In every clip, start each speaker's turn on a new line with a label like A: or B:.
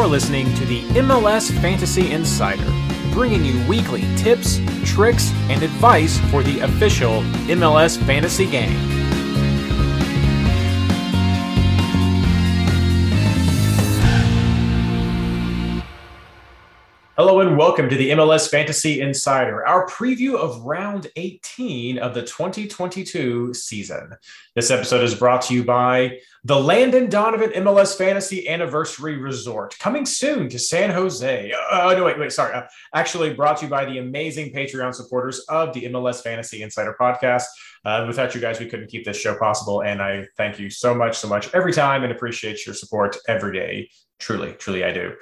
A: You're listening to the MLS Fantasy Insider, bringing you weekly tips, tricks, and advice for the official MLS fantasy game. Hello and welcome to the MLS Fantasy Insider, our preview of round 18 of the 2022 season. This episode is brought to you by the Landon Donovan MLS Fantasy Anniversary Resort, coming soon to San Jose. Oh, no, wait, wait, sorry. Uh, actually, brought to you by the amazing Patreon supporters of the MLS Fantasy Insider podcast. Uh, without you guys, we couldn't keep this show possible. And I thank you so much, so much every time and appreciate your support every day. Truly, truly, I do.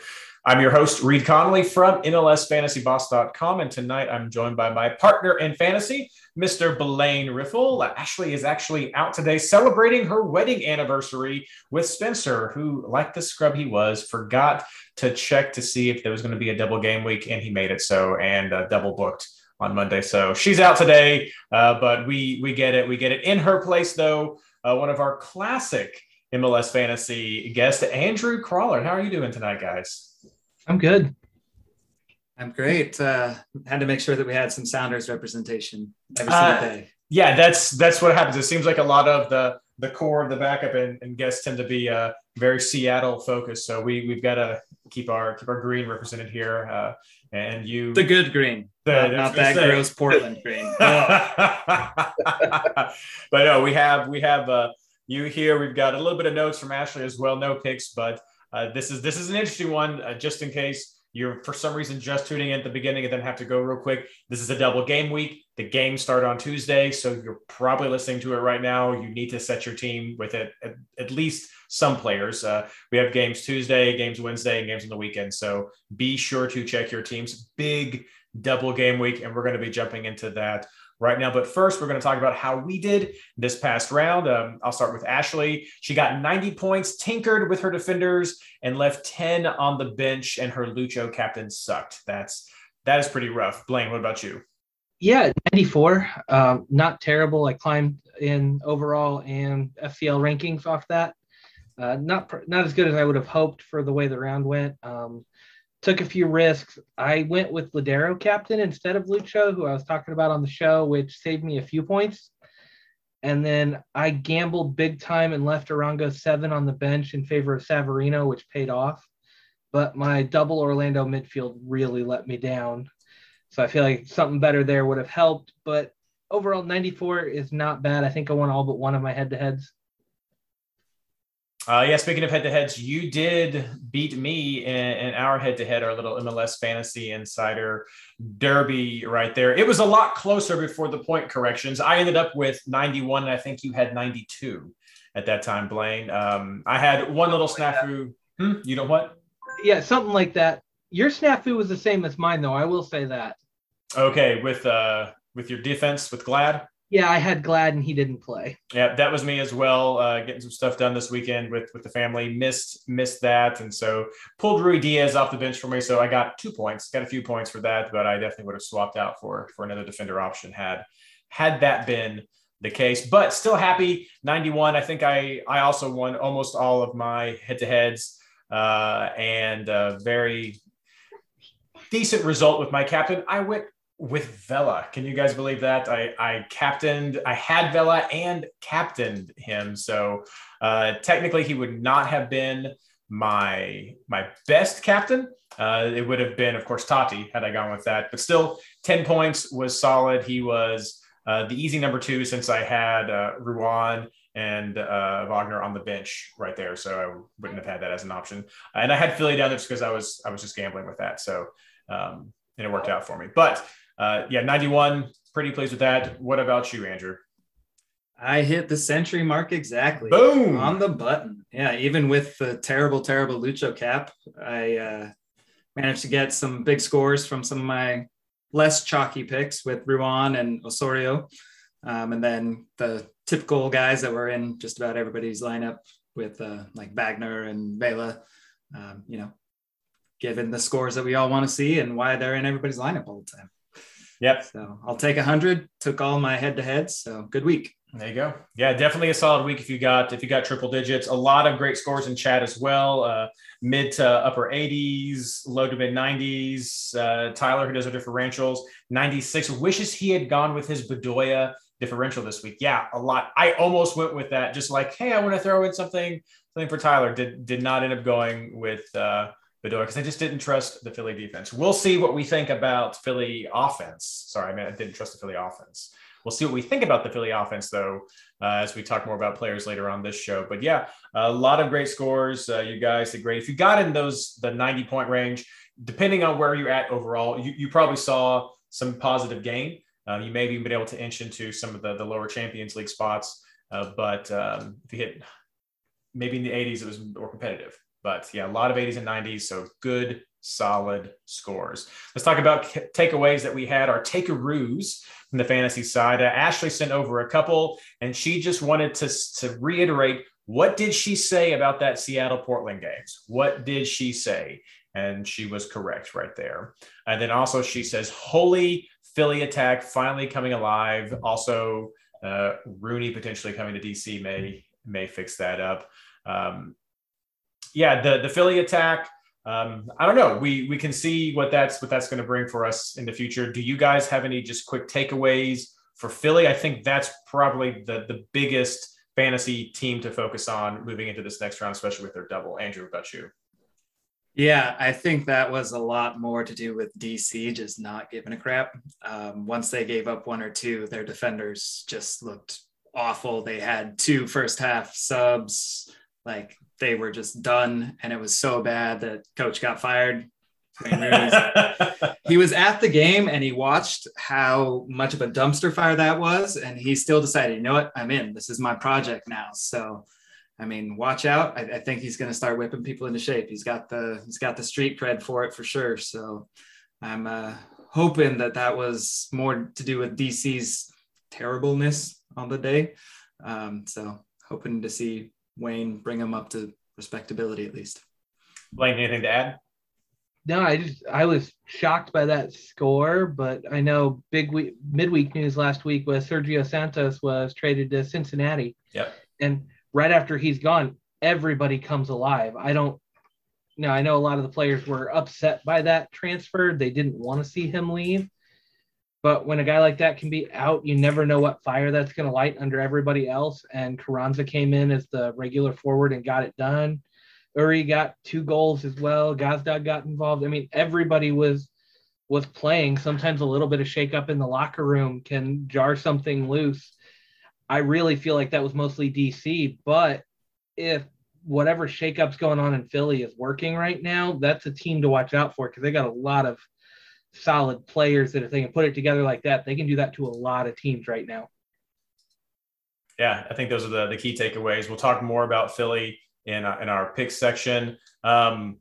A: I'm your host, Reed Connolly from MLSFantasyBoss.com. And tonight I'm joined by my partner in fantasy, Mr. Blaine Riffle. Ashley is actually out today celebrating her wedding anniversary with Spencer, who, like the scrub he was, forgot to check to see if there was going to be a double game week, and he made it so and uh, double booked on Monday. So she's out today, uh, but we we get it. We get it. In her place, though, uh, one of our classic MLS fantasy guests, Andrew Crawler. How are you doing tonight, guys?
B: I'm good.
C: I'm great. Uh, had to make sure that we had some Sounders representation every single uh, day.
A: Yeah, that's that's what happens. It seems like a lot of the the core of the backup and, and guests tend to be uh, very Seattle focused. So we we've got to keep our keep our green represented here. Uh, and you,
C: the good green, the, not, not that say. gross Portland green.
A: but no, we have we have uh, you here. We've got a little bit of notes from Ashley as well. No picks, but uh, this is this is an interesting one, uh, just in case you're for some reason just tuning in at the beginning and then have to go real quick. This is a double game week. The games start on Tuesday, so you're probably listening to it right now. You need to set your team with it at, at least some players. Uh, we have games Tuesday, games Wednesday, and games on the weekend. So be sure to check your teams. Big double game week, and we're going to be jumping into that right now. But first, we're going to talk about how we did this past round. Um, I'll start with Ashley. She got 90 points, tinkered with her defenders, and left 10 on the bench, and her Lucho captain sucked. That's that is pretty rough. Blaine, what about you?
B: Yeah, 94. Um, not terrible. I climbed in overall and FPL rankings off that. Uh, not not as good as I would have hoped for the way the round went. Um, took a few risks. I went with Lodeiro captain instead of Lucho, who I was talking about on the show, which saved me a few points. And then I gambled big time and left Arango seven on the bench in favor of Savarino, which paid off. But my double Orlando midfield really let me down. So I feel like something better there would have helped. But overall, 94 is not bad. I think I won all but one of my head to heads.
A: Uh, yeah, speaking of head to heads, you did beat me in, in our head to head, our little MLS fantasy insider derby right there. It was a lot closer before the point corrections. I ended up with 91, and I think you had 92 at that time, Blaine. Um, I had one little snafu. Hmm, you know what?
B: Yeah, something like that. Your snafu was the same as mine, though. I will say that.
A: Okay, with uh, with your defense with Glad.
B: Yeah, I had Glad and he didn't play.
A: Yeah, that was me as well. Uh, getting some stuff done this weekend with with the family. Missed missed that, and so pulled Ruidíaz off the bench for me. So I got two points. Got a few points for that, but I definitely would have swapped out for for another defender option had had that been the case. But still happy. Ninety one. I think I I also won almost all of my head to heads, uh, and uh, very decent result with my captain. I went with Vela. Can you guys believe that? I, I captained, I had Vela and captained him. So uh, technically, he would not have been my my best captain. Uh, it would have been, of course, Tati had I gone with that. But still, ten points was solid. He was uh, the easy number two since I had uh, Ruan and uh, Wagner on the bench right there, so I wouldn't have had that as an option. And I had Philly down there because I was I was just gambling with that. So um, and it worked out for me. But uh, yeah, 91, pretty pleased with that. What about you, Andrew?
C: I hit the century mark exactly.
A: Boom.
C: On the button. Yeah, even with the terrible, terrible Lucho cap, I uh, managed to get some big scores from some of my less chalky picks with Ruan and Osorio. Um, and then the typical guys that were in just about everybody's lineup with uh, like Wagner and Vela, um, you know, given the scores that we all want to see and why they're in everybody's lineup all the time.
A: Yep.
C: So I'll take a hundred. Took all my head to heads. So good week.
A: There you go. Yeah, definitely a solid week if you got if you got triple digits. A lot of great scores in chat as well. Uh, mid to upper 80s, low to mid 90s. Uh, Tyler, who does our differentials, 96. Wishes he had gone with his Bedoya differential this week. Yeah, a lot. I almost went with that. Just like, hey, I want to throw in something something for Tyler. Did did not end up going with uh, Bedoya because I just didn't trust the Philly defense. We'll see what we think about Philly offense. Sorry, I mean I didn't trust the Philly offense. We'll see what we think about the Philly offense, though, uh, as we talk more about players later on this show. But yeah, a lot of great scores. Uh, you guys did great. If you got in those the 90 point range, depending on where you're at overall, you, you probably saw some positive gain. Uh, you may have even been able to inch into some of the, the lower Champions League spots. Uh, but um, if you hit maybe in the 80s, it was more competitive. But yeah, a lot of 80s and 90s. So good, solid scores. Let's talk about takeaways that we had. Our takearoos from the fantasy side. Uh, Ashley sent over a couple, and she just wanted to, to reiterate what did she say about that Seattle Portland games? What did she say? And she was correct right there. And then also she says, Holy Philly attack finally coming alive. Also, uh, Rooney potentially coming to DC may may fix that up. Um, yeah, the the Philly attack um, I don't know. We we can see what that's what that's going to bring for us in the future. Do you guys have any just quick takeaways for Philly? I think that's probably the the biggest fantasy team to focus on moving into this next round, especially with their double. Andrew, about you?
C: Yeah, I think that was a lot more to do with DC just not giving a crap. Um, once they gave up one or two, their defenders just looked awful. They had two first half subs. Like they were just done, and it was so bad that coach got fired. he was at the game and he watched how much of a dumpster fire that was, and he still decided, you know what, I'm in. This is my project now. So, I mean, watch out. I, I think he's going to start whipping people into shape. He's got the he's got the street cred for it for sure. So, I'm uh, hoping that that was more to do with DC's terribleness on the day. Um, so, hoping to see Wayne bring him up to respectability at least.
A: Blaine, anything to add?
B: No, I just I was shocked by that score, but I know big week midweek news last week was Sergio Santos was traded to Cincinnati.
A: Yep.
B: And right after he's gone, everybody comes alive. I don't you know, I know a lot of the players were upset by that transfer. They didn't want to see him leave. But when a guy like that can be out, you never know what fire that's going to light under everybody else. And Carranza came in as the regular forward and got it done. Uhre got two goals as well. Gazdag got involved. I mean, everybody was was playing. Sometimes a little bit of shakeup in the locker room can jar something loose. I really feel like that was mostly DC. But if whatever shakeup's going on in Philly is working right now, that's a team to watch out for because they got a lot of solid players that if they can put it together like that, they can do that to a lot of teams right now.
A: Yeah, I think those are the, the key takeaways. We'll talk more about Philly in, uh, in our pick section. Um,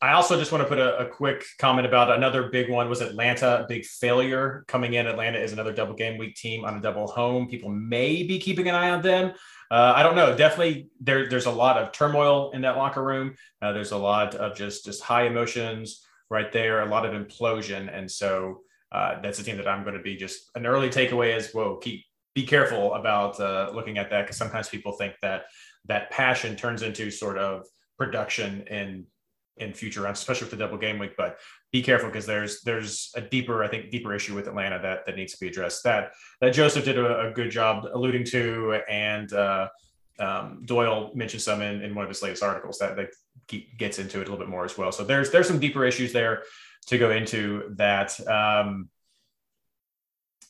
A: I also just want to put a, a, quick comment about another big one was Atlanta, big failure coming in. Atlanta is another double game week team on a double home. People may be keeping an eye on them. Uh, I don't know. Definitely, there, there's a lot of turmoil in that locker room. Uh, there's a lot of just just high emotions right there, a lot of implosion. And so uh, that's a team that I'm going to be just an early takeaway is whoa, keep be careful about uh, looking at that because sometimes people think that that passion turns into sort of production in in future rounds, especially with the double game week. But be careful because there's there's a deeper, I think, deeper issue with Atlanta that that needs to be addressed. That that Joseph did a, a good job alluding to, and uh, um, Doyle mentioned some in, in one of his latest articles that that gets into it a little bit more as well. So there's there's some deeper issues there to go into that. Um,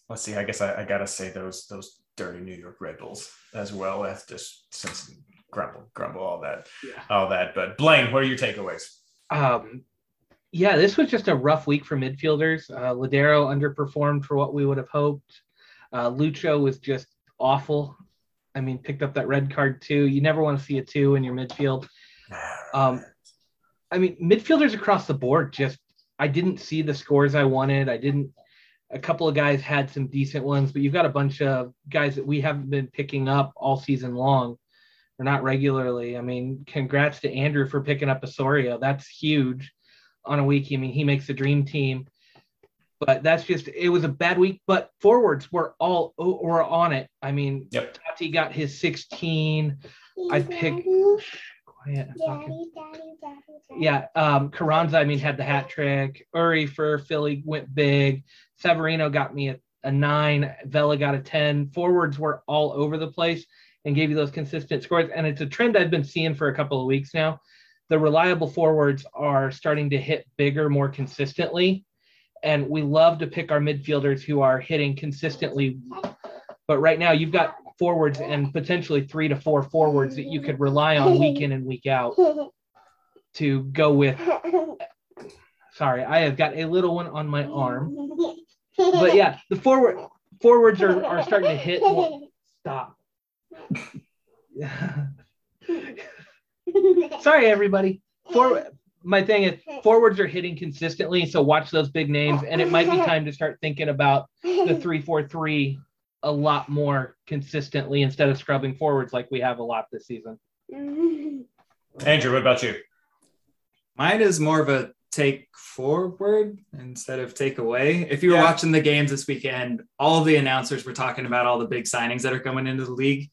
A: let's see. I guess I, I, gotta say those those dirty New York Red Bulls as well. That's just since grumble grumble all that yeah. all that. But Blaine, what are your takeaways?
B: Um, yeah, this was just a rough week for midfielders. Uh, Lodeiro underperformed for what we would have hoped. Uh, Lucho was just awful. I mean, picked up that red card too. You never want to see a two in your midfield. Um, I mean, midfielders across the board just I didn't see the scores I wanted. I didn't. A couple of guys had some decent ones, but you've got a bunch of guys that we haven't been picking up all season long, or not regularly. I mean, congrats to Andrew for picking up Osorio. That's huge on a week. I mean, he makes the dream team. but that's just it was a bad week. But forwards were all were on it. I mean,
A: Yep.
B: Tati got his 16. I picked quiet. I'm talking. Yeah, um, Carranza, I mean, had the hat trick. Uhre for Philly went big. Savarino got me a, a nine. Vela got a 10. Forwards were all over the place and gave you those consistent scores. And it's a trend I've been seeing for a couple of weeks now. The reliable forwards are starting to hit bigger more consistently. And we love to pick our midfielders who are hitting consistently. But right now, you've got forwards and potentially three to four forwards that you could rely on week in and week out to go with. Sorry, I have got a little one on my arm. But yeah, the forward forwards are, are starting to hit. Stop. Sorry, everybody. For my thing is forwards are hitting consistently, so watch those big names, and it might be time to start thinking about the three four three a lot more consistently instead of scrubbing forwards like we have a lot this season.
A: Andrew, what about you?
C: Mine is more of a take forward instead of take away. If you were
A: Yeah.
C: watching the games this weekend, all the announcers were talking about all the big signings that are coming into the league,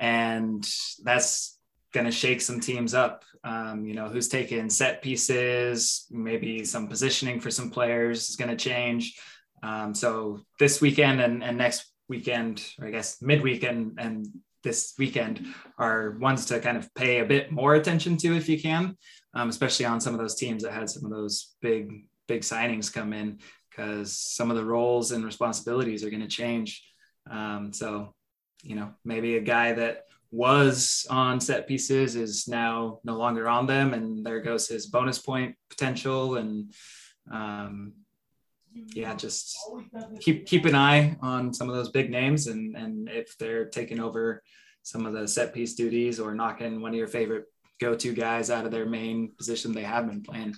C: and that's going to shake some teams up. Um, you know, who's taking set pieces, maybe some positioning for some players is going to change. Um, so this weekend and, and next weekend, or I guess midweek and, and this weekend are ones to kind of pay a bit more attention to if you can, um, especially on some of those teams that had some of those big, big signings come in because some of the roles and responsibilities are going to change. Um, so, you know, maybe a guy that was on set pieces is now no longer on them, and there goes his bonus point potential. And um, yeah, just keep keep an eye on some of those big names, and and if they're taking over some of the set piece duties or knocking one of your favorite go-to guys out of their main position they have been playing.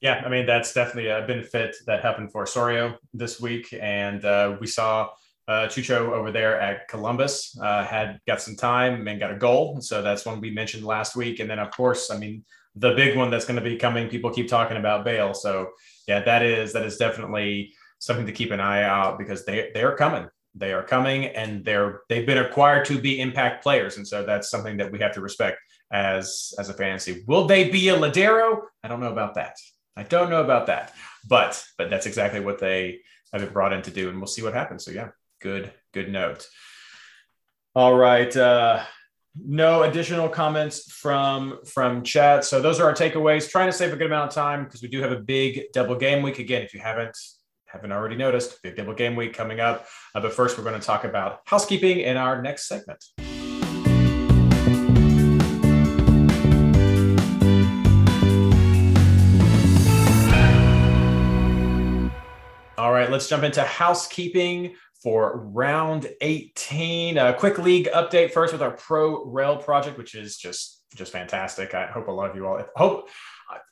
A: Yeah, I mean that's definitely a benefit that happened for Osorio this week, and uh, we saw uh, Chucho over there at Columbus uh, had got some time and got a goal, so that's one we mentioned last week. And then of course, I mean the big one that's going to be coming. People keep talking about Bale, so yeah, that is that is definitely something to keep an eye out because they they are coming. They are coming, and they're they've been acquired to be impact players, and so that's something that we have to respect as as a fantasy. Will they be a Lodeiro? I don't know about that. I don't know about that, but but that's exactly what they have been brought in to do, and we'll see what happens. So yeah, good good note. All right, uh, no additional comments from from chat. So those are our takeaways. Trying to save a good amount of time because we do have a big double game week again. If you haven't haven't already noticed, big double game week coming up. Uh, but first, we're going to talk about housekeeping in our next segment. All right, let's jump into housekeeping for round 18. A quick league update first with our Pro Rel project, which is just just fantastic. I hope a lot of you all hope.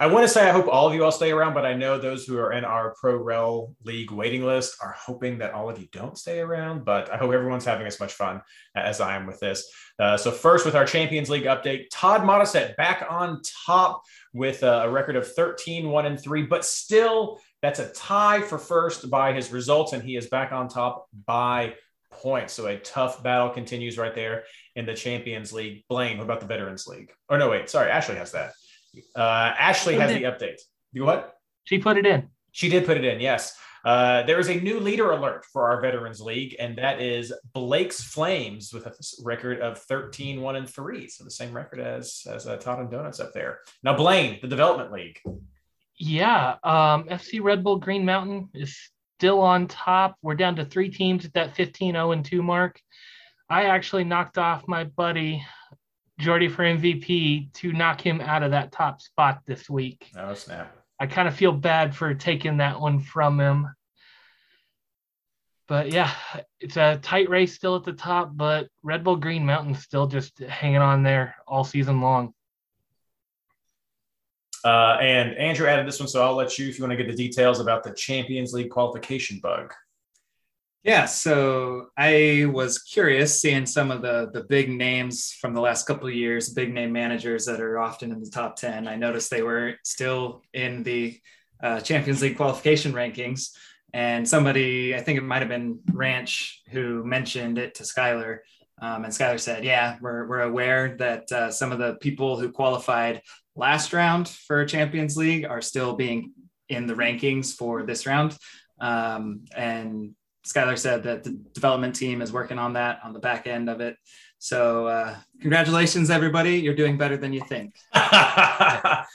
A: I want to say I hope all of you all stay around, but I know those who are in our Pro Rel League waiting list are hoping that all of you don't stay around. But I hope everyone's having as much fun as I am with this. Uh, so first, with our Champions League update, Todd Modisette back on top with a record of 13, 1 and 3, but still that's a tie for first by his results, and he is back on top by points. So a tough battle continues right there in the Champions League. Blaine, what about the Veterans League? Or no, wait, sorry, Ashley has that. Uh, Ashley has the update. You what?
B: She put it in.
A: She did put it in, yes. Uh, there is a new leader alert for our Veterans League, and that is Blake's Flames with a record of 13, 1, and 3. So the same record as, as uh, Todd and Donuts up there. Now, Blaine, the Development League.
B: Yeah, um, FC Red Bull Green Mountain is still on top. We're down to three teams at that 15 0 and 2 mark. I actually knocked off my buddy Jordy for MVP to knock him out of that top spot this week.
A: Oh, snap.
B: I kind of feel bad for taking that one from him. But yeah, it's a tight race still at the top, but Red Bull Green Mountain still just hanging on there all season long.
A: Uh, and Andrew added this one, so I'll let you if you want to get the details about the Champions League qualification bug.
C: Yeah, so I was curious seeing some of the the big names from the last couple of years, big name managers that are often in the top 10. I noticed they were still in the uh, Champions League qualification rankings. And somebody, I think it might have been Ranch, who mentioned it to Skylar. Um, and Skylar said, Yeah, we're, we're aware that uh, some of the people who qualified last round for Champions League are still being in the rankings for this round. Um, and Skylar said that the development team is working on that on the back end of it. So, uh, congratulations, everybody. You're doing better than you think.
A: that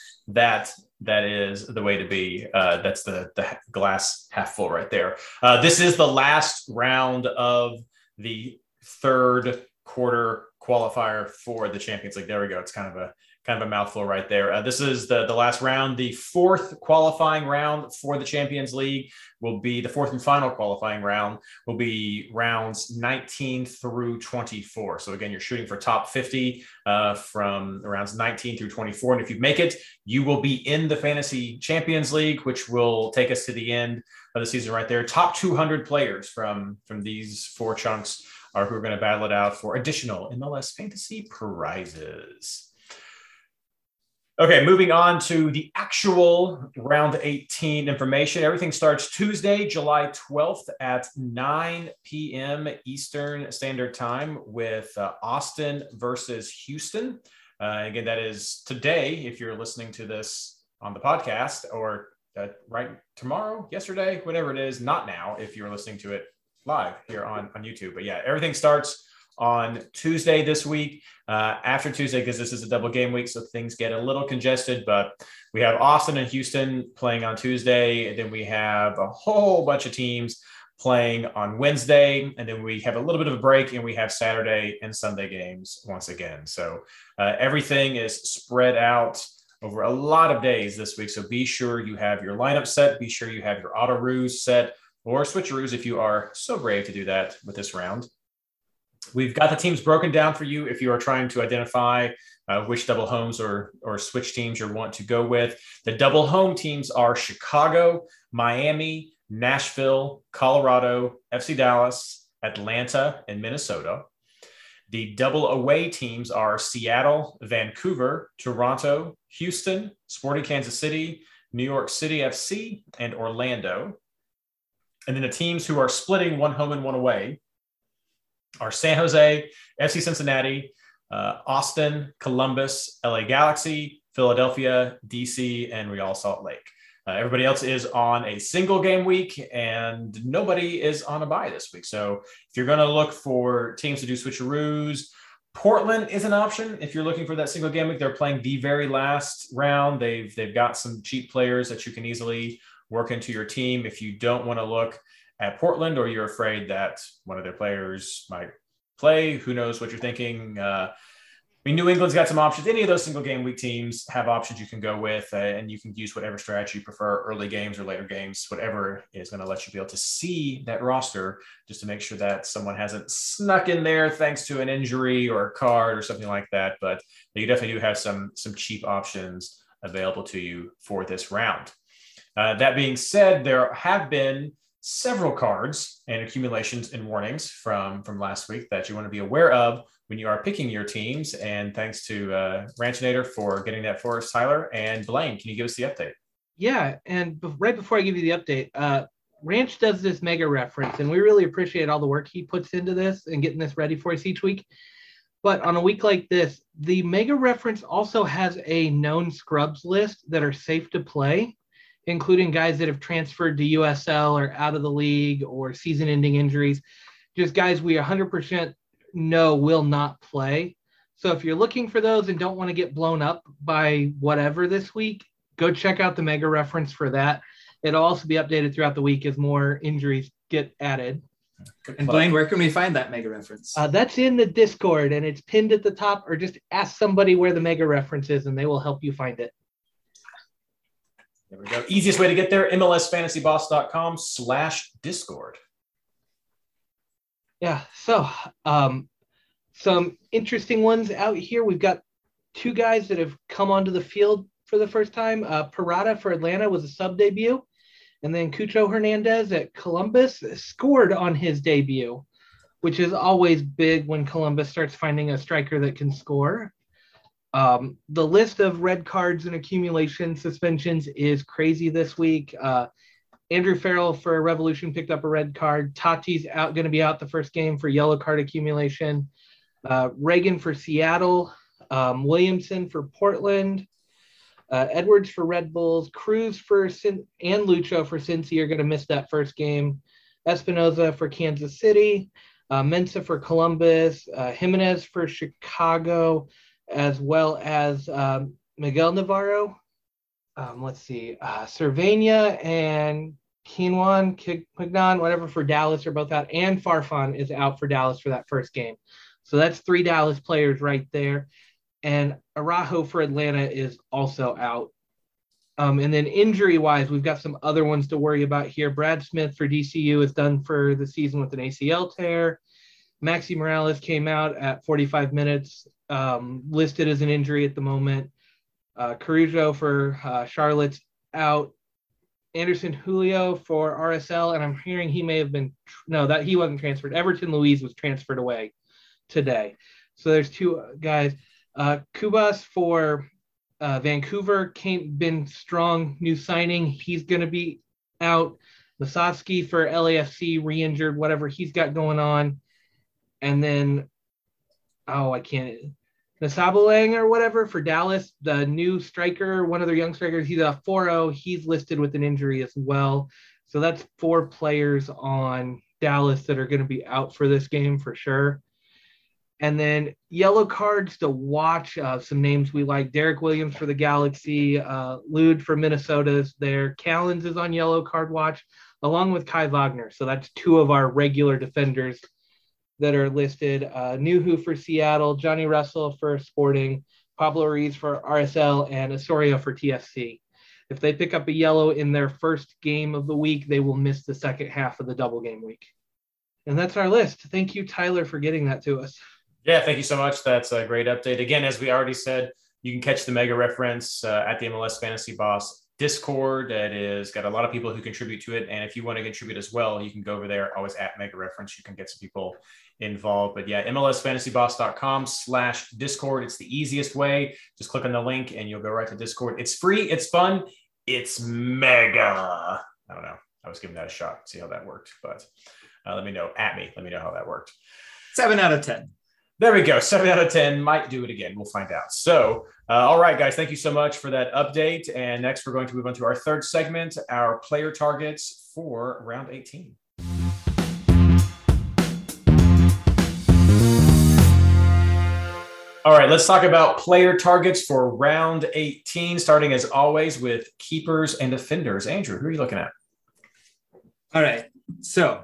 A: that is the way to be. Uh, that's the the glass half full right there. Uh, this is the last round of the third quarter qualifier for the Champions League. There we go. It's kind of a kind of a mouthful right there. Uh, this is the, the last round. The fourth qualifying round for the Champions League will be the fourth and final qualifying round will be rounds 19 through 24. So again, you're shooting for top 50 uh, from rounds 19 through 24. And if you make it, you will be in the Fantasy Champions League, which will take us to the end of the season right there. Top 200 players from, from these four chunks are who are going to battle it out for additional MLS fantasy prizes. Okay, moving on to the actual round 18 information. Everything starts Tuesday, July 12th at 9 p.m. Eastern Standard Time with uh, Austin versus Houston. Uh, again, that is today, if you're listening to this on the podcast, or uh, right tomorrow, yesterday, whatever it is, not now, if you're listening to it live here on, on YouTube. But yeah, everything starts on Tuesday this week. Uh, after Tuesday, because this is a double game week, so things get a little congested. But we have Austin and Houston playing on Tuesday, and then we have a whole bunch of teams playing on Wednesday, and then we have a little bit of a break, and we have Saturday and Sunday games once again. So uh, everything is spread out over a lot of days this week. So be sure you have your lineup set. Be sure you have your auto ruse set or switcheroos if you are so brave to do that with this round. We've got the teams broken down for you if you are trying to identify uh, which double homes or, or switch teams you want to go with. The double home teams are Chicago, Miami, Nashville, Colorado, FC Dallas, Atlanta, and Minnesota. The double away teams are Seattle, Vancouver, Toronto, Houston, Sporting Kansas City, New York City FC, and Orlando. And then the teams who are splitting one home and one away are San Jose, FC Cincinnati, uh, Austin, Columbus, LA Galaxy, Philadelphia, DC, and Real Salt Lake. Uh, everybody else is on a single game week, and nobody is on a buy this week. So if you're going to look for teams to do switcheroos, Portland is an option. If you're looking for that single game week, they're playing the very last round. They've they've got some cheap players that you can easily work into your team. If you don't want to look at Portland, or you're afraid that one of their players might play. Who knows what you're thinking? Uh, I mean, New England's got some options. Any of those single game week teams have options you can go with, uh, and you can use whatever strategy you prefer, early games or later games, whatever is going to let you be able to see that roster just to make sure that someone hasn't snuck in there thanks to an injury or a card or something like that. But you definitely do have some some cheap options available to you for this round. Uh, that being said, there have been several cards and accumulations and warnings from from last week that you want to be aware of when you are picking your teams. And thanks to uh, Ranchinator for getting that for us, Tyler. And Blaine, can you give us the update?
B: Yeah, and b- right before I give you the update, uh, Ranch does this mega reference, and we really appreciate all the work he puts into this and getting this ready for us each week. But on a week like this, the mega reference also has a known scrubs list that are safe to play including guys that have transferred to USL or out of the league or season ending injuries, just guys we 100% know will not play. So if you're looking for those and don't want to get blown up by whatever this week, go check out the mega reference for that. It'll also be updated throughout the week as more injuries get added.
C: And Blaine, where can we find that mega reference?
B: Uh, that's in the Discord and it's pinned at the top, or just ask somebody where the mega reference is and they will help you find it.
A: There we go. Easiest way to get there, mlsfantasyboss.com slash discord.
B: Yeah, so um, some interesting ones out here. We've got two guys that have come onto the field for the first time. Uh, Purata for Atlanta was a sub debut, and then Cucho Hernandez at Columbus scored on his debut, which is always big when Columbus starts finding a striker that can score. Um, the list of red cards and accumulation suspensions is crazy this week. Uh, Andrew Farrell for Revolution picked up a red card. Tati's out, going to be out the first game for yellow card accumulation. Uh, Ragen for Seattle. Um, Williamson for Portland. Uh, Edwards for Red Bulls. Cruz for Sin- and Lucho for Cincy are going to miss that first game. Espinoza for Kansas City. Uh, Mensah for Columbus. Uh, Jimenez for Chicago, as well as um, Miguel Navarro. Um, let's see, uh, and Quinwan, Quignon, whatever for Dallas are both out, and Farfan is out for Dallas for that first game. So that's three Dallas players right there. And Araujo for Atlanta is also out. Um, and then injury wise, we've got some other ones to worry about here. Brad Smith for DCU is done for the season with an ACL tear. Maxi Morales came out at 45 minutes, um, listed as an injury at the moment. Uh, for uh, Charlotte's out. Anderson Julio for RSL, and I'm hearing he may have been no that he wasn't transferred. Everton Luiz was transferred away today, so there's two guys. Uh, Cubas for uh, Vancouver came been strong new signing. He's going to be out. Masovsky for LAFC re-injured, whatever he's got going on, and then oh I can't Nasabalang or whatever for Dallas, the new striker, one of their young strikers, he's a 4-0. He's listed with an injury as well. So that's four players on Dallas that are going to be out for this game for sure. And then yellow cards to watch. Uh, some names we like: Derek Williams for the Galaxy, uh, Lude for Minnesota is there. Callens is on yellow card watch, along with Kai Wagner. So that's two of our regular defenders that are listed. Uh, Nouhou for Seattle, Johnny Russell for Sporting, Pablo Ruiz for RSL, and Osorio for TFC. If they pick up a yellow in their first game of the week, they will miss the second half of the double game week. And that's our list. Thank you, Tyler, for getting that to us.
A: Yeah, thank you so much. That's a great update. Again, as we already said, you can catch the mega reference uh, at the MLS Fantasy Boss Discord that is got a lot of people who contribute to it. And if you want to contribute as well, you can go over there, always at Mega Reference. You can get some people involved. But yeah, MLSFantasyBoss.com slash Discord. It's the easiest way. Just click on the link and you'll go right to Discord. It's free, it's fun, it's mega. I don't know. I was giving that a shot, see how that worked. But uh, let me know at me. Let me know how that worked.
C: Seven out of 10.
A: There we go. Seven out of 10 might do it again. We'll find out. So, uh, all right, guys, thank you so much for that update. And next, we're going to move on to our third segment, our player targets for round 18. All right, let's talk about player targets for round 18, starting as always with keepers and defenders. Andrew, who are you looking at?
C: All right, so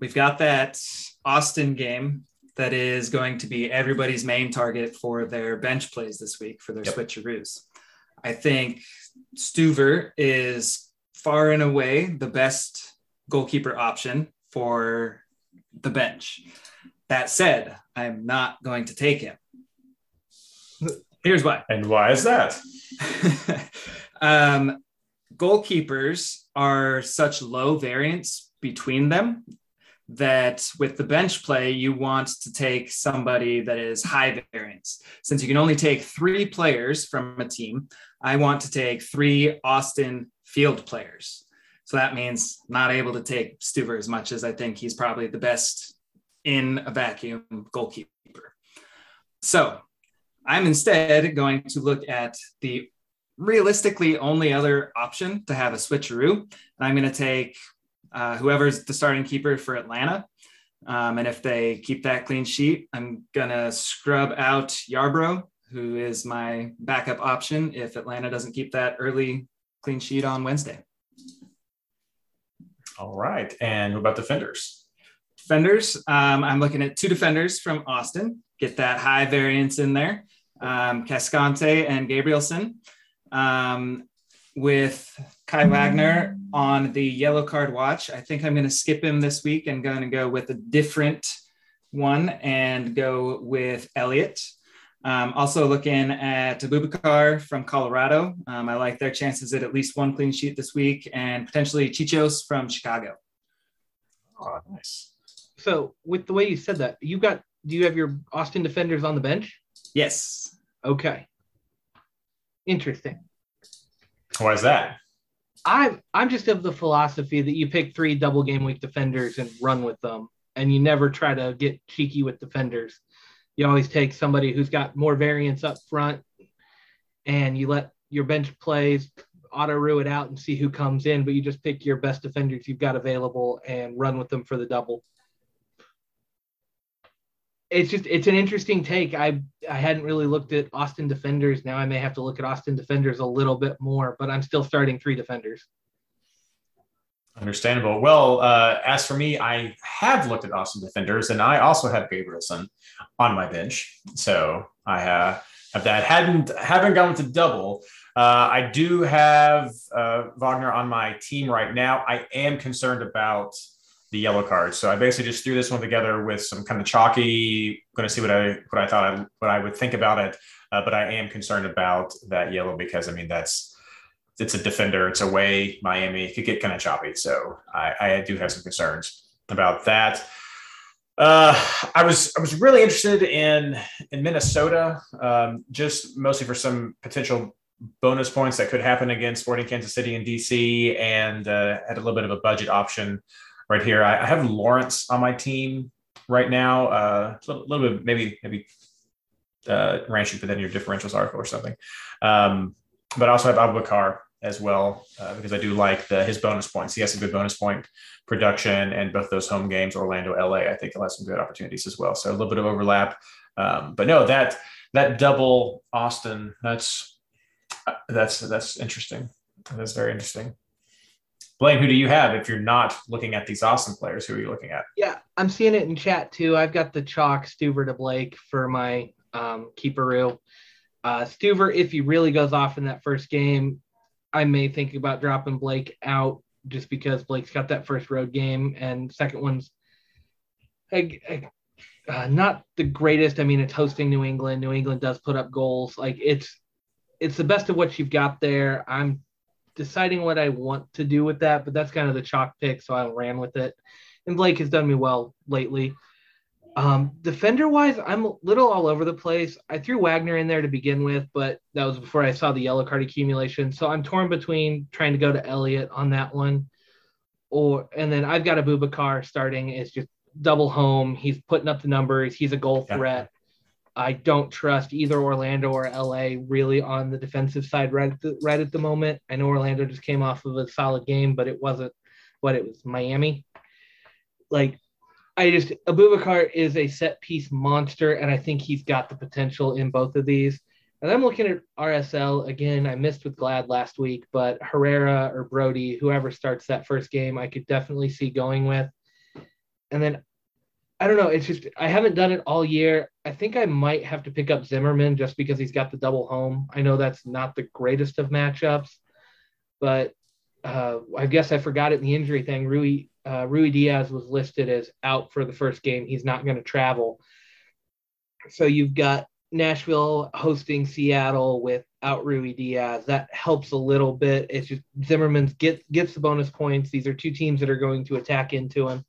C: we've got that Austin game that is going to be everybody's main target for their bench plays this week for their yep. switcheroos. I think Stuver is far and away the best goalkeeper option for the bench. That said, I'm not going to take him. Here's why.
A: And why is that?
C: um, goalkeepers are such low variance between them that with the bench play, you want to take somebody that is high variance. Since you can only take three players from a team, I want to take three Austin field players. So that means not able to take Stuver as much as I think he's probably the best in a vacuum goalkeeper. So I'm instead going to look at the realistically only other option to have a switcheroo. And I'm going to take uh, whoever's the starting keeper for Atlanta. Um, and if they keep that clean sheet, I'm going to scrub out Yarbrough, who is my backup option if Atlanta doesn't keep that early clean sheet on Wednesday.
A: All right. And what about defenders?
C: Defenders, um, I'm looking at two defenders from Austin get that high variance in there. Um, Cascante and Gabrielsen. Um, with Kai Wagner on the yellow card watch. I think I'm going to skip him this week and going to go with a different one and go with Elliott. Um, also looking at Abubakar from Colorado. Um, I like their chances at at least one clean sheet this week and potentially Czichos from Chicago.
A: Oh, nice.
B: So with the way you said that, you got do you have your Austin defenders on the bench?
C: Yes.
B: Okay. interesting.
A: Why is that?
B: I'm I'm just of the philosophy that you pick three double game week defenders and run with them, and you never try to get cheeky with defenders. You always take somebody who's got more variance up front, and you let your bench plays auto rue it out and see who comes in. But you just pick your best defenders you've got available and run with them for the double. It's just it's an interesting take. I I hadn't really looked at Austin defenders. Now I may have to look at Austin defenders a little bit more, but I'm still starting three defenders.
A: Understandable. Well, uh, as for me, I have looked at Austin defenders, and I also have Gabrielsen on my bench. So I uh, have that. Hadn't haven't gone with double. Uh, I do have uh, Wagner on my team right now. I am concerned about the yellow card. So I basically just threw this one together with some kind of chalky. Going to see what I what I thought I, what I would think about it, uh, but I am concerned about that yellow because I mean that's it's a defender. It's away. Miami it could get kind of choppy. So I, I do have some concerns about that. Uh, I was I was really interested in in Minnesota, um, just mostly for some potential bonus points that could happen against Sporting Kansas City and DC, and uh, had a little bit of a budget option right here. I, I have Lawrence on my team right now. Uh, a little, little bit, maybe, maybe uh, put that your differentials article or something. Um, but I also have Abubakar as well uh, because I do like the his bonus points. He has some good bonus point production, and both those home games, Orlando, LA, I think he'll have some good opportunities as well. So a little bit of overlap, um, but no, that that double Austin, that's that's that's interesting. That's very interesting. Blaine, who do you have if you're not looking at these awesome players? Who are you looking at?
B: Yeah, I'm seeing it in chat too. I've got the chalk Stuver to Blake for my um, keeperoo. Uh, Stuver, if he really goes off in that first game, I may think about dropping Blake out just because Blake's got that first road game and second one's uh, not the greatest. I mean, it's hosting New England. New England does put up goals. Like it's it's the best of what you've got there. I'm deciding what I want to do with that, but that's kind of the chalk pick, so I ran with it. And Blake has done me well lately. Um, defender wise, I'm a little all over the place. I threw Wagner in there to begin with, but that was before I saw the yellow card accumulation. So I'm torn between trying to go to Elliott on that one, or and then I've got Abubakar starting. It's just double home. He's putting up the numbers. He's a goal threat. I don't trust either Orlando or LA really on the defensive side right at the, right at the moment. I know Orlando just came off of a solid game, but it wasn't what it was Miami. Like I just Abubakar is a set piece monster, and I think he's got the potential in both of these. And I'm looking at RSL again. I missed with Glad last week, but Herrera or Brody, whoever starts that first game, I could definitely see going with. And then I don't know. It's just I haven't done it all year. I think I might have to pick up Zimmerman just because he's got the double home. I know that's not the greatest of matchups, but uh, I guess I forgot it in the injury thing. Rui uh, Ruidíaz was listed as out for the first game. He's not going to travel. So you've got Nashville hosting Seattle without Ruidíaz. That helps a little bit. It's just Zimmerman's get gets the bonus points. These are two teams that are going to attack into him.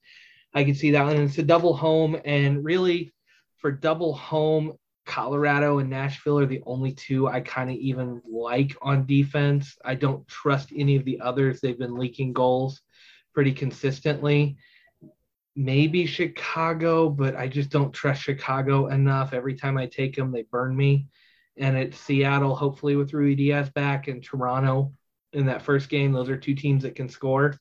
B: I can see that one. And it's a double home. And really, for double home, Colorado and Nashville are the only two I kind of even like on defense. I don't trust any of the others. They've been leaking goals pretty consistently. Maybe Chicago, but I just don't trust Chicago enough. Every time I take them, they burn me. And it's Seattle, hopefully with Ruidíaz back, and Toronto in that first game. Those are two teams that can score.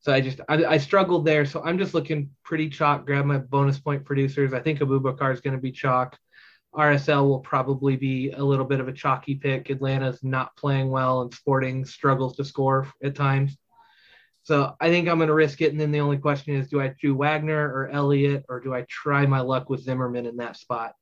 B: So I just I, I, struggled there. So I'm just looking pretty chalk. Grab my bonus point producers. I think Abubakar is going to be chalk. RSL will probably be a little bit of a chalky pick. Atlanta's not playing well, and Sporting struggles to score at times. So I think I'm going to risk it. And then the only question is, do I do Wagner or Elliott, or do I try my luck with Zimmerman in that spot?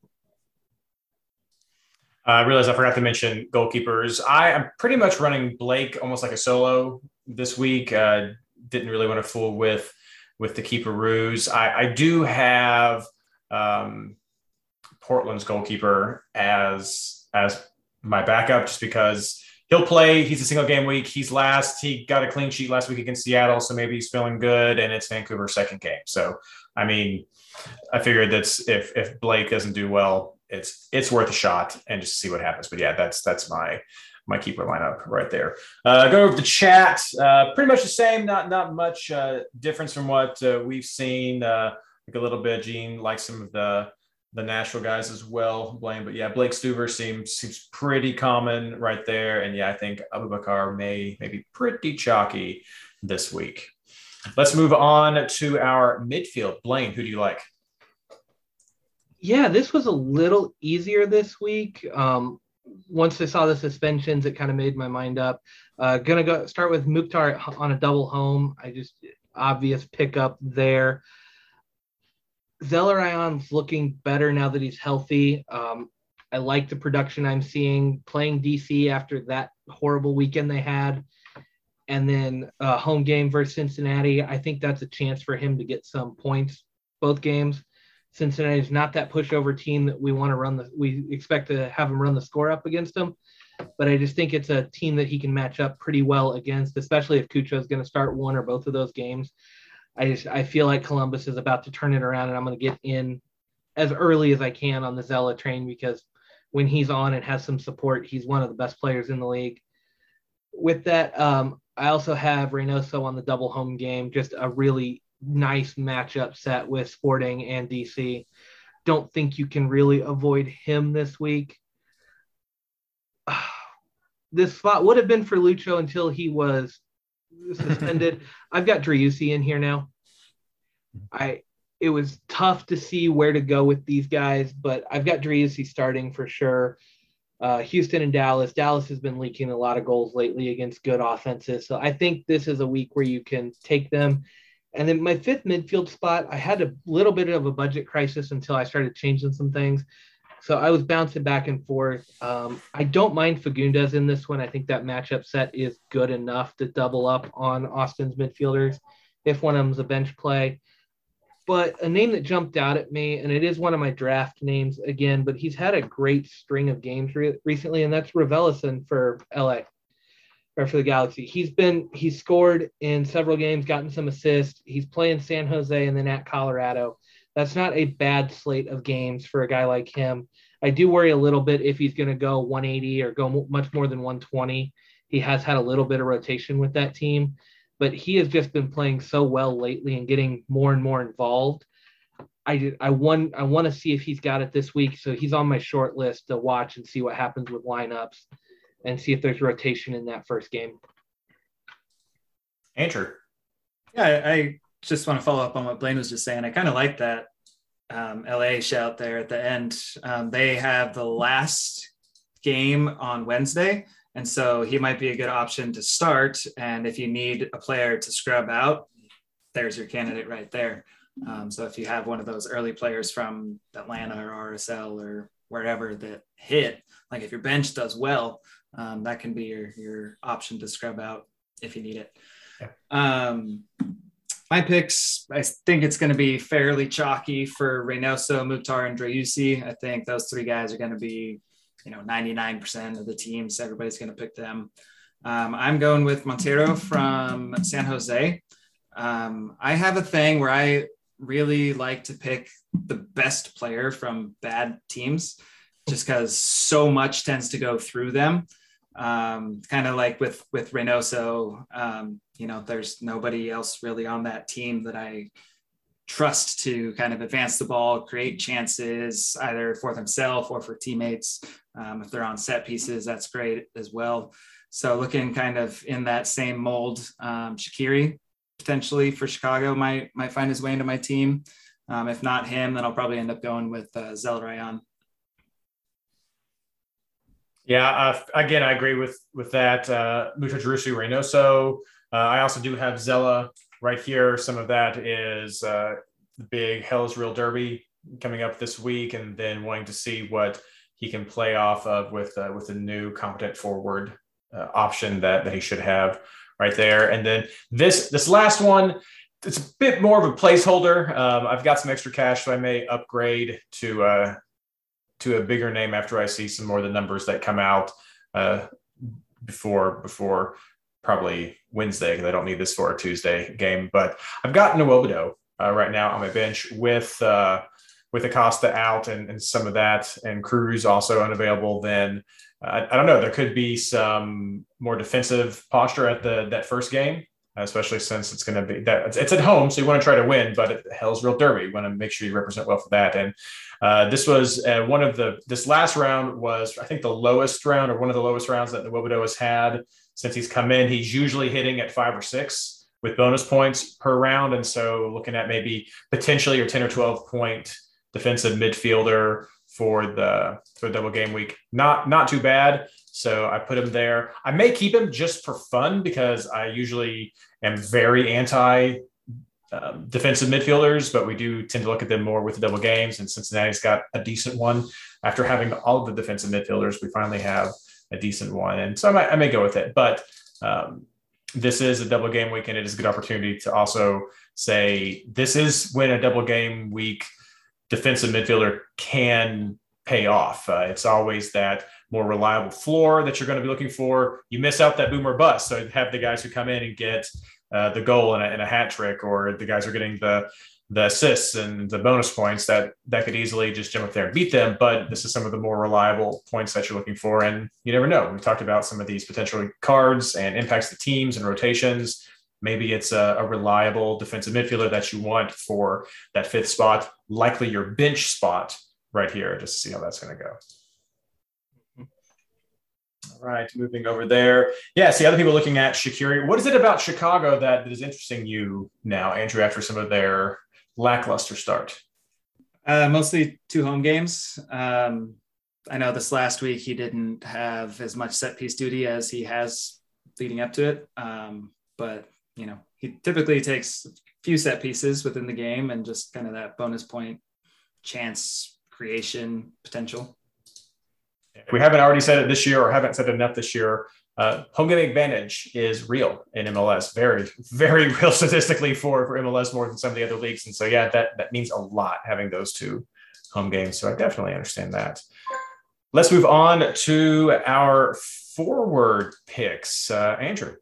A: I realized I forgot to mention goalkeepers. I am pretty much running Blake almost like a solo this week. Uh, didn't really want to fool with with the keeper ruse. I, I do have um, Portland's goalkeeper as as my backup just because he'll play. He's a single game week. He's last. He got a clean sheet last week against Seattle, so maybe he's feeling good. And it's Vancouver's second game. So I mean, I figured that's if if Blake doesn't do well, it's it's worth a shot and just see what happens. But yeah, that's that's my my keeper lineup right there. Uh, go over the chat. Uh, pretty much the same. Not not much uh, difference from what uh, we've seen. Uh, like a little bit. Gene likes some of the the Nashville guys as well. Blaine, but yeah, Blake Stuver seems seems pretty common right there. And yeah, I think Abubakar may may be pretty chalky this week. Let's move on to our midfield. Blaine, who do you like?
B: Yeah, this was a little easier this week. Um, once I saw the suspensions, it kind of made my mind up. Uh, gonna go start with Mukhtar on a double home. I just obvious pickup there. Zelarayán's looking better now that he's healthy. Um, I like the production I'm seeing playing DC after that horrible weekend they had. And then uh, home game versus Cincinnati. I think that's a chance for him to get some points both games. Cincinnati is not that pushover team that we want to run the. We expect to have him run the score up against them, but I just think it's a team that he can match up pretty well against, especially if Cucho is going to start one or both of those games. I just I feel like Columbus is about to turn it around, and I'm going to get in as early as I can on the Zella train because when he's on and has some support, he's one of the best players in the league. With that, um, I also have Reynoso on the double home game, just a really nice matchup set with Sporting and DC. Don't think you can really avoid him this week. This spot would have been for Lucho until he was suspended. I've got Driussi in here now. I it was tough to see where to go with these guys, but I've got Driussi starting for sure. Uh, Houston and Dallas. Dallas has been leaking a lot of goals lately against good offenses, so I think this is a week where you can take them. And then my fifth midfield spot, I had a little bit of a budget crisis until I started changing some things. So I was bouncing back and forth. Um, I don't mind Fagundez in this one. I think that matchup set is good enough to double up on Austin's midfielders if one of them's a bench play. But a name that jumped out at me, and it is one of my draft names again, but he's had a great string of games re- recently, and that's Raveloson for LA or for the Galaxy. He's been he's scored in several games, gotten some assists. He's playing San Jose and then at Colorado. That's not a bad slate of games for a guy like him. I do worry a little bit if he's going to go 180 or go much more than 120. He has had a little bit of rotation with that team, but he has just been playing so well lately and getting more and more involved. I I want I want to see if he's got it this week, so he's on my short list to watch and see what happens with lineups and see if there's rotation in that first game.
A: Andrew.
C: Yeah, I just want to follow up on what Blaine was just saying. I kind of like that um, LA shout there at the end. Um, they have the last game on Wednesday. And so he might be a good option to start. And if you need a player to scrub out, there's your candidate right there. Um, so if you have one of those early players from Atlanta or RSL or wherever that hit, like if your bench does well, um, that can be your, your option to scrub out if you need it. Yeah. Um, my picks, I think it's going to be fairly chalky for Reynoso, Mukhtar, and Driussi. I think those three guys are going to be, you know, 99% of the teams. Everybody's going to pick them. Um, I'm going with Montero from San Jose. Um, I have a thing where I really like to pick the best player from bad teams just because so much tends to go through them um, kind of like with with Reynoso, um, you know, there's nobody else really on that team that I trust to kind of advance the ball, create chances either for themselves or for teammates. Um, if they're on set pieces, that's great as well. So looking kind of in that same mold, um, Shaqiri potentially for Chicago might might find his way into my team. Um, if not him, then I'll probably end up going with uh, Zelarayán.
A: Yeah, again, I agree with with that. Uh, Mukhtar Driussi Reynoso. Uh, I also do have Zella right here. Some of that is uh, the big Hell's Real Derby coming up this week, and then wanting to see what he can play off of with uh, with a new competent forward uh, option that, that he should have right there. And then this this last one, it's a bit more of a placeholder. Um, I've got some extra cash, so I may upgrade to uh, to a bigger name after I see some more of the numbers that come out uh, before before probably Wednesday because I don't need this for a Tuesday game. But I've got Nwobodo uh, right now on my bench with uh, with Acosta out and, and some of that, and Cruz also unavailable, then uh, I don't know. There could be some more defensive posture at the that first game, especially since it's going to be that it's, at home, so you want to try to win. But hell's real derby. You want to make sure you represent well for that. And uh, this was uh, one of the this last round was I think the lowest round or one of the lowest rounds that Nwobodo has had since he's come in. He's usually hitting at five or six with bonus points per round, and so looking at maybe potentially your ten or twelve point defensive midfielder for the for double game week. Not not too bad. So I put him there. I may keep him just for fun because I usually am very anti um, defensive midfielders, but we do tend to look at them more with the double games. And Cincinnati's got a decent one. After having all the defensive midfielders, we finally have a decent one. And so I, might, I may go with it. But um, this is a double game week, and it is a good opportunity to also say this is when a double game week defensive midfielder can pay off. Uh, it's always that more reliable floor that you're going to be looking for. You miss out that boomer bust. So have the guys who come in and get uh, the goal and a, and a, hat trick, or the guys are getting the the assists and the bonus points that that could easily just jump up there and beat them. But this is some of the more reliable points that you're looking for, and you never know. We talked about some of these potential cards and impacts the teams and rotations. Maybe it's a, a reliable defensive midfielder that you want for that fifth spot, likely your bench spot right here, just to see how that's going to go. Right, moving over there. Yeah, see other people looking at Shaqiri. What is it about Chicago that is interesting you now, Andrew, after some of their lackluster start?
C: Uh, mostly two home games. Um, I know this last week he didn't have as much set piece duty as he has leading up to it. Um, but, you know, he typically takes a few set pieces within the game and just kind of that bonus point chance creation potential.
A: If we haven't already said it this year or haven't said enough this year, uh, home game advantage is real in MLS. Very, very real statistically for, for MLS more than some of the other leagues. And so, yeah, that, that means a lot having those two home games. So I definitely understand that. Let's move on to our forward picks. Uh, Andrew.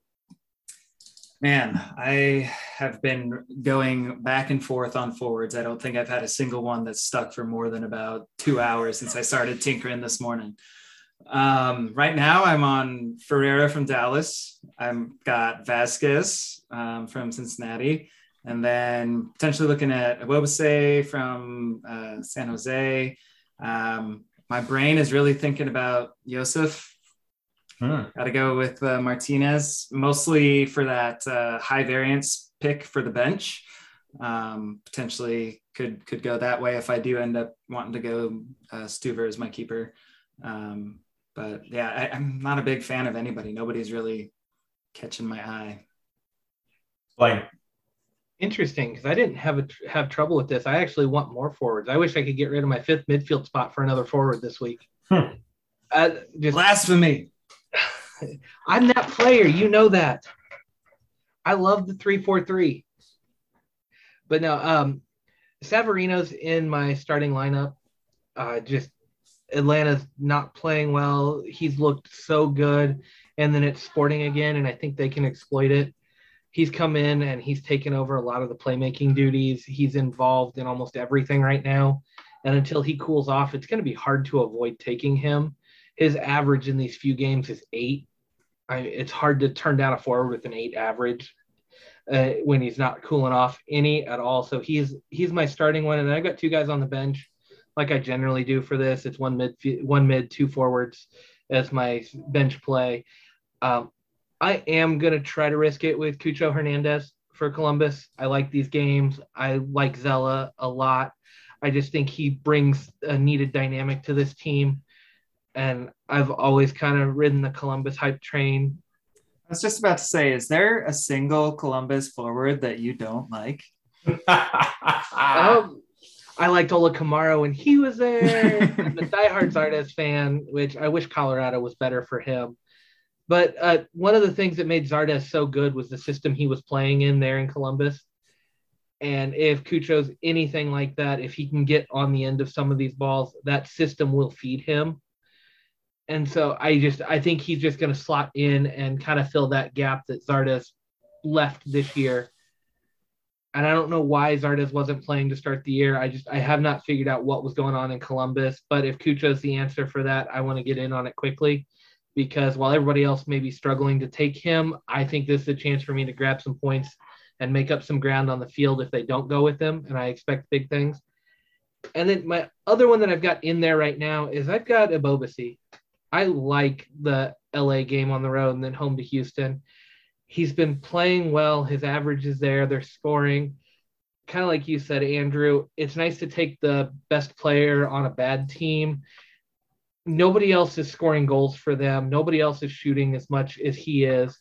C: Man, I have been going back and forth on forwards. I don't think I've had a single one that's stuck for more than about two hours since I started tinkering this morning. Um, right now, I'm on Ferreira from Dallas. I've got Vazquez um, from Cincinnati, and then potentially looking at Ebobisse from uh, San Jose. Um, my brain is really thinking about Josef Hmm. Got to go with uh, Martinez, mostly for that uh, high variance pick for the bench. Um, potentially could could go that way if I do end up wanting to go uh, Stuver as my keeper. Um, but yeah, I, am not a big fan of anybody. Nobody's really catching my eye.
A: Like
B: interesting because I didn't have a, have trouble with this. I actually want more forwards. I wish I could get rid of my fifth midfield spot for another forward this week.
C: Hmm. Uh, just, Blasphemy.
B: I'm that player. You know that. I love the three four three. But no, um, Savarino's in my starting lineup. Uh, just Atlanta's not playing well. He's looked so good, and then it's Sporting again, and I think they can exploit it. He's come in and he's taken over a lot of the playmaking duties. He's involved in almost everything right now, and until he cools off, it's going to be hard to avoid taking him. His average in these few games is eight, I, it's hard to turn down a forward with an eight average uh, when he's not cooling off any at all. So he's he's my starting one, and I've got two guys on the bench, like I generally do for this. It's one mid, one mid, two forwards as my bench play. Um, I am gonna try to risk it with Cucho Hernandez for Columbus. I like these games. I like Zella a lot. I just think he brings a needed dynamic to this team and I've always kind of ridden the Columbus hype train.
C: I was just about to say, is there a single Columbus forward that you don't like?
B: um, I liked Ola Kamara when he was there. I'm a diehard Zardes fan, which I wish Colorado was better for him. But uh, one of the things that made Zardes so good was the system he was playing in there in Columbus. And if Cucho's anything like that, if he can get on the end of some of these balls, that system will feed him and so I just I think he's just going to slot in and kind of fill that gap that Zardes left this year. and I don't know why Zardes wasn't playing to start the year. I just I have not figured out what was going on in Columbus. But if Cucho is the answer for that, I want to get in on it quickly because while everybody else may be struggling to take him, I think this is a chance for me to grab some points and make up some ground on the field if they don't go with him. And I expect big things. And then my other one that I've got in there right now is I've got Ebobisse. I like the LA game on the road and then home to Houston. He's been playing well. His average is there. They're scoring. Kind of like you said, Andrew, it's nice to take the best player on a bad team. Nobody else is scoring goals for them. Nobody else is shooting as much as he is.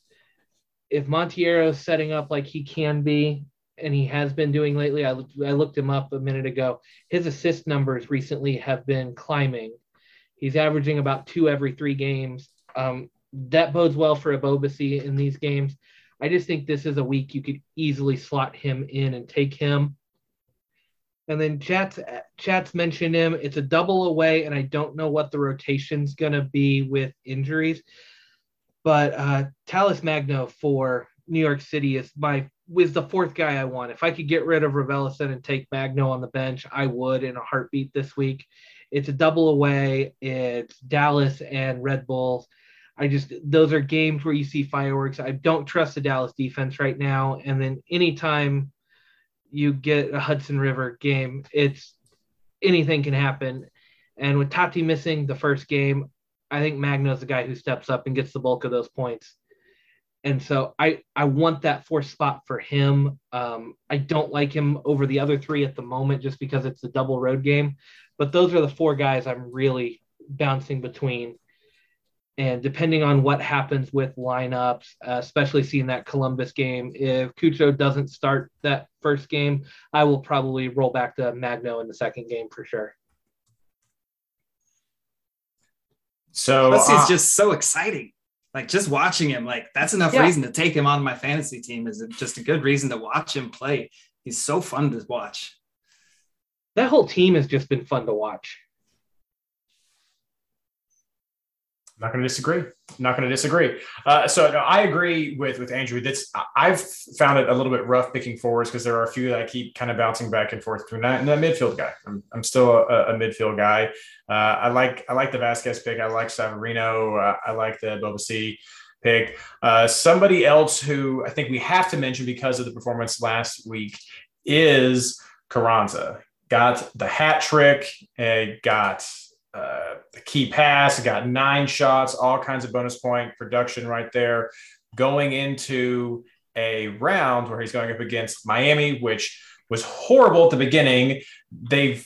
B: If Monteiro is setting up like he can be, and he has been doing lately, I, I looked him up a minute ago. His assist numbers recently have been climbing He's averaging about two every three games. Um, that bodes well for Ebobisse in these games. I just think this is a week you could easily slot him in and take him. And then Chats Chats mentioned him. It's a double away, and I don't know what the rotation's gonna be with injuries. But uh, Talles Magno for New York City is my was the fourth guy I want. If I could get rid of Raveloson and take Magno on the bench, I would in a heartbeat this week. It's a double away. It's Dallas and Red Bulls. I just those are games where you see fireworks. I don't trust the Dallas defense right now. And then anytime you get a Hudson River game, it's anything can happen. And with Taty missing the first game, I think Magno's the guy who steps up and gets the bulk of those points. And so I I want that fourth spot for him. Um, I don't like him over the other three at the moment just because it's a double road game. But those are the four guys I'm really bouncing between. And depending on what happens with lineups, uh, especially seeing that Columbus game, if Cucho doesn't start that first game, I will probably roll back to Magno in the second game for sure.
C: So this he's uh, just so exciting. Like just watching him, like that's enough yeah. reason to take him on my fantasy team. Is just a good reason to watch him play. He's so fun to watch
B: that whole team has just been fun to watch.
A: I'm not going to disagree. Not going to disagree. Uh, so no, I agree with with Andrew. That's I've found it a little bit rough picking forwards because there are a few that I keep kind of bouncing back and forth between and that midfield guy. I'm, I'm still a, a midfield guy. Uh, I like I like the Vazquez pick. I like Savarino. Uh, I like the Ebobisse pick. Uh, somebody else who I think we have to mention because of the performance last week is Carranza got the hat trick, and got uh, the key pass, got nine shots, all kinds of bonus point production right there. Going into a round where he's going up against Miami, which was horrible at the beginning. They've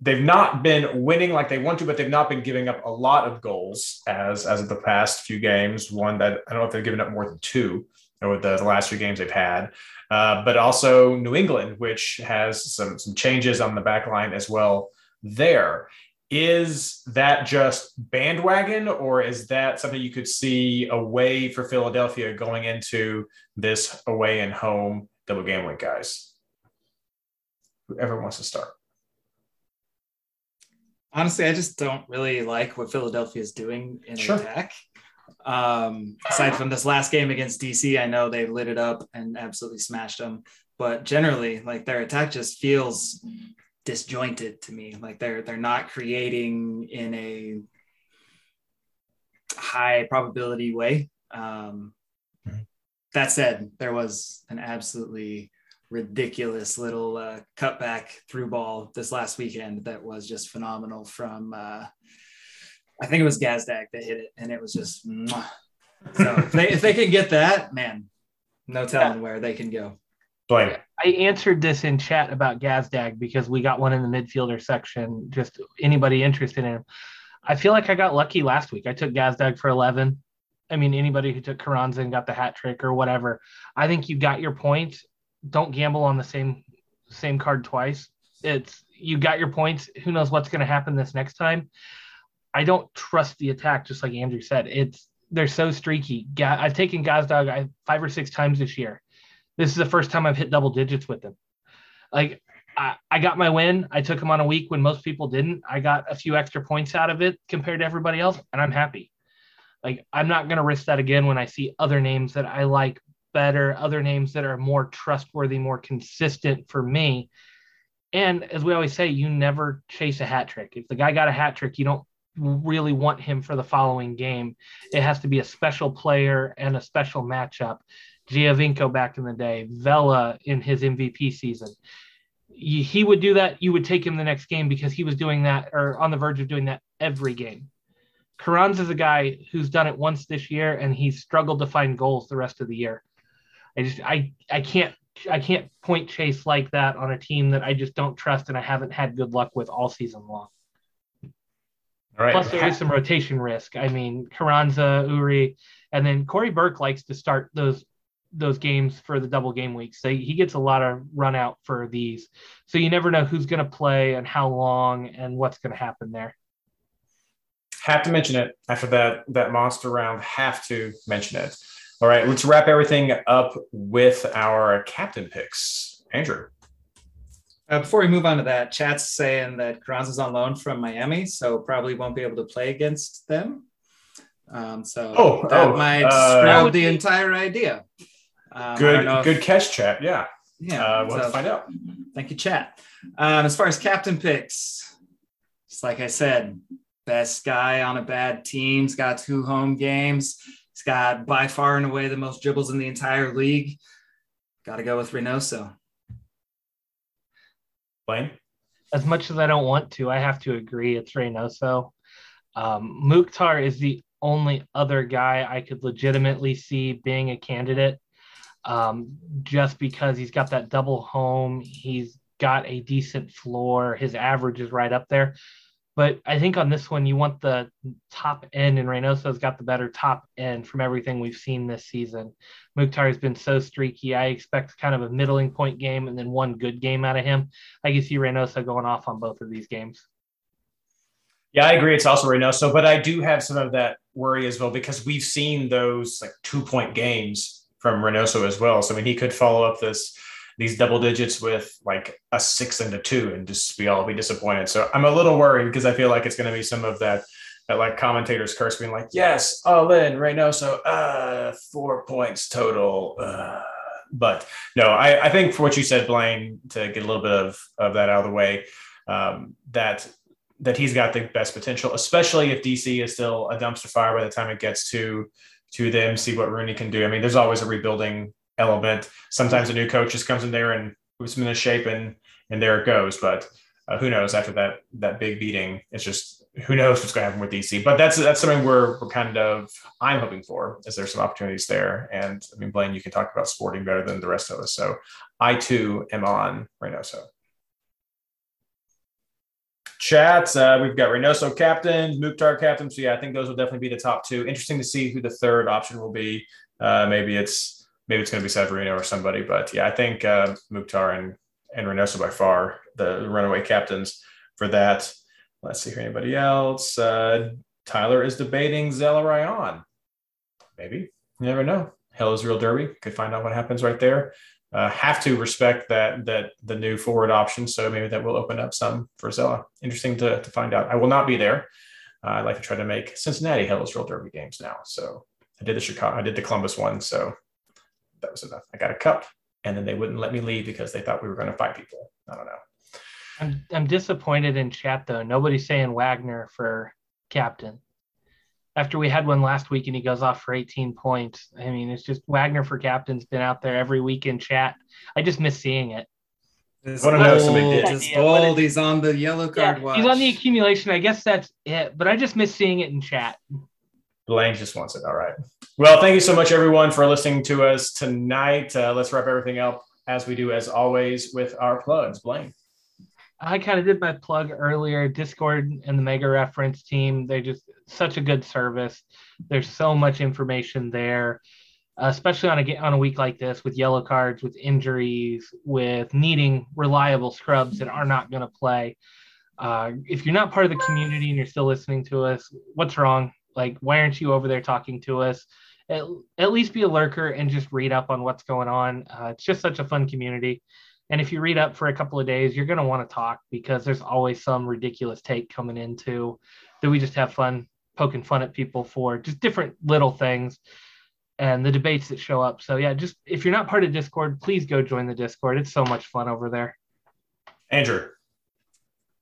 A: they've not been winning like they want to, but they've not been giving up a lot of goals as as of the past few games. One that I don't know if they've given up more than two over the, the last few games they've had. Uh, but also New England, which has some some changes on the back line as well. There is that just bandwagon, or is that something you could see away for Philadelphia going into this away and home double game week, guys? Whoever wants to start.
C: Honestly, I just don't really like what Philadelphia is doing in sure. attack. Um, aside from this last game against DC, I know they lit it up and absolutely smashed them. But generally, like their attack just feels disjointed to me. Like they're they're not creating in a high probability way. Um, mm-hmm. That said, there was an absolutely ridiculous little uh, cutback through ball this last weekend that was just phenomenal from uh, I think it was Gazdag that hit it, and it was just. Mwah. So if they, if they can get that, man, no telling yeah. where they can go.
B: I answered this in chat about Gazdag because we got one in the midfielder section. Just anybody interested in him. I feel like I got lucky last week. I took Gazdag for 11. I mean, anybody who took Carranza and got the hat trick or whatever. I think you got your points. Don't gamble on the same same card twice. It's you got your points. Who knows what's going to happen this next time? I don't trust the attack, just like Andrew said. It's they're so streaky. I've taken Gazdag five or six times this year. This is the first time I've hit double digits with them. Like I, I got my win. I took him on a week when most people didn't. I got a few extra points out of it compared to everybody else, and I'm happy. Like I'm not gonna risk that again when I see other names that I like better, other names that are more trustworthy, more consistent for me. And as we always say, you never chase a hat trick. If the guy got a hat trick, you don't really want him for the following game. It has to be a special player and a special matchup. Giovinco back in the day, Vela in his MVP season. He would do that. You would take him the next game because he was doing that or on the verge of doing that every game. Carranza is a guy who's done it once this year and he's struggled to find goals the rest of the year. I just I I can't I can't point chase like that on a team that I just don't trust and I haven't had good luck with all season long. All right. Plus, there is some rotation risk. I mean, Carranza, Uhre, and then Cory Burke likes to start those those games for the double game weeks. So he gets a lot of run out for these. So you never know who's going to play and how long and what's going to happen there.
A: Have to mention it after that that monster round. Have to mention it. All right, let's wrap everything up with our captain picks. Andrew.
C: Uh, before we move on to that, chat's saying that Carranza's on loan from Miami, so probably won't be able to play against them. Um, so oh, that oh, might uh, screw the entire idea.
A: Um, good, good if, catch, chat. Yeah,
C: yeah. Uh,
A: we'll so, find out.
C: Thank you, chat. Um, as far as captain picks, just like I said, best guy on a bad team. He's got two home games. He's got by far and away the most dribbles in the entire league. Got to go with Reynoso.
A: Blaine?
B: As much as I don't want to, I have to agree. It's Reynoso. Um, Mukhtar is the only other guy I could legitimately see being a candidate um, just because he's got that double home. He's got a decent floor. His average is right up there. But I think on this one, you want the top end, and Reynoso's got the better top end from everything we've seen this season. Mukhtar has been so streaky. I expect kind of a middling point game and then one good game out of him. I can see Reynoso going off on both of these games.
A: Yeah, I agree. It's also Reynoso, but I do have some of that worry as well because we've seen those like two point games from Reynoso as well. So I mean, he could follow up this these double digits with like a six and a two and just be all be disappointed. So I'm a little worried because I feel like it's going to be some of that that like commentators curse being like, yes, all in Reynoso, uh, four points total. Uh. But no, I, I think for what you said, Blaine, to get a little bit of, of that out of the way, um, that that he's got the best potential, especially if DC is still a dumpster fire by the time it gets to to them, see what Rooney can do. I mean, there's always a rebuilding element. Sometimes a new coach just comes in there and puts them in a shape and and there it goes. But uh, who knows after that that big beating? It's just who knows what's going to happen with DC. But that's that's something we're we're kind of I'm hoping for. Is there some opportunities there? And I mean, Blaine, you can talk about sporting better than the rest of us. So I too am on Reynoso. Chats, uh, we've got Reynoso captain, Mukhtar captain. So yeah, I think those will definitely be the top two. Interesting to see who the third option will be. Uh, maybe it's maybe it's going to be Savarino or somebody. But yeah, I think uh, Mukhtar and, and Reynoso by far the runaway captains for that. Let's see here. Anybody else? Uh, Tyler is debating Zelarayán. Maybe. You never know. Hell is real derby. Could find out what happens right there. Uh, have to respect that that the new forward option. So maybe that will open up some for Zella. Interesting to, to find out. I will not be there. Uh, I'd like to try to make Cincinnati real derby games now. So I did the Chicago, I did the Columbus one. So that was enough. I got a cup, and then they wouldn't let me leave because they thought we were going to fight people. I don't know.
B: I'm I'm disappointed in chat though. Nobody's saying Wagner for captain. After we had one last week and he goes off for 18 points. I mean, it's just Wagner for captain's been out there every week in chat. I just miss seeing it.
C: This bold, know somebody bold. He's on the yellow card yeah, watch.
B: He's on the accumulation. I guess that's it. But I just miss seeing it in chat.
A: Blaine just wants it. All right. Well, thank you so much, everyone, for listening to us tonight. Uh, let's wrap everything up as we do, as always, with our plugs. Blaine.
B: I kind of did my plug earlier. Discord and the Mega Reference team, they just such a good service. There's so much information there, especially on a on a week like this with yellow cards, with injuries, with needing reliable scrubs that are not going to play. Uh, if you're not part of the community and you're still listening to us, what's wrong? Like, why aren't you over there talking to us? At, at least be a lurker and just read up on what's going on. Uh, it's just such a fun community. And if you read up for a couple of days, you're going to want to talk because there's always some ridiculous take coming into that we just have fun poking fun at people for just different little things. and the debates that show up. So yeah, just if you're not part of Discord, please go join the Discord. It's so much fun over there.
A: Andrew.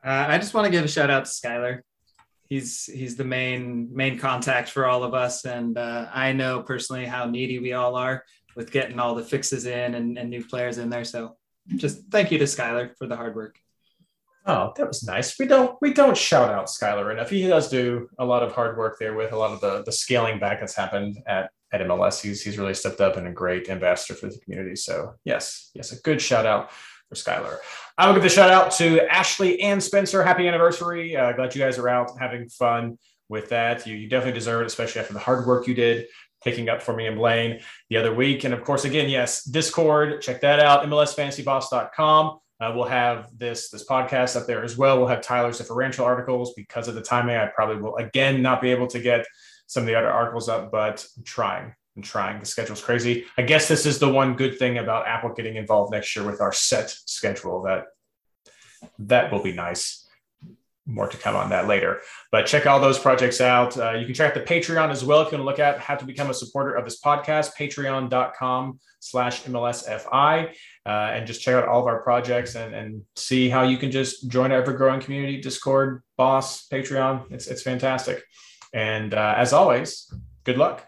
C: Uh, I just want to give a shout out to Skylar. He's he's the main main contact for all of us, and uh, I know personally how needy we all are with getting all the fixes in and, and new players in there. So just thank you to Skylar for the hard work.
A: Oh, that was nice. We don't we don't shout out Skylar enough. He does do a lot of hard work there with a lot of the the scaling back that's happened at at MLS. He's he's really stepped up and a great ambassador for the community. So yes, yes, a good shout out for Skylar. I will give the shout out to Ashley and Spencer. Happy anniversary! Uh, glad you guys are out having fun with that. You, you definitely deserve it, especially after the hard work you did picking up for me and Blaine the other week. And of course, again, yes, Discord, check that out, MLSFantasyBoss.com. Uh, we'll have this this podcast up there as well. We'll have Tyler's differential articles because of the timing. I probably will again not be able to get some of the other articles up, but I'm trying. I'm trying. The schedule's crazy. I guess this is the one good thing about Apple getting involved next year with our set schedule. That that will be nice. More to come on that later. But check all those projects out. Uh, you can check out the Patreon as well if you want to look at how to become a supporter of this podcast. Patreon.com slash MLSFI. Uh, and just check out all of our projects and, and see how you can just join our ever growing community, Discord, Boss, Patreon. It's, it's fantastic. And uh, as always, good luck.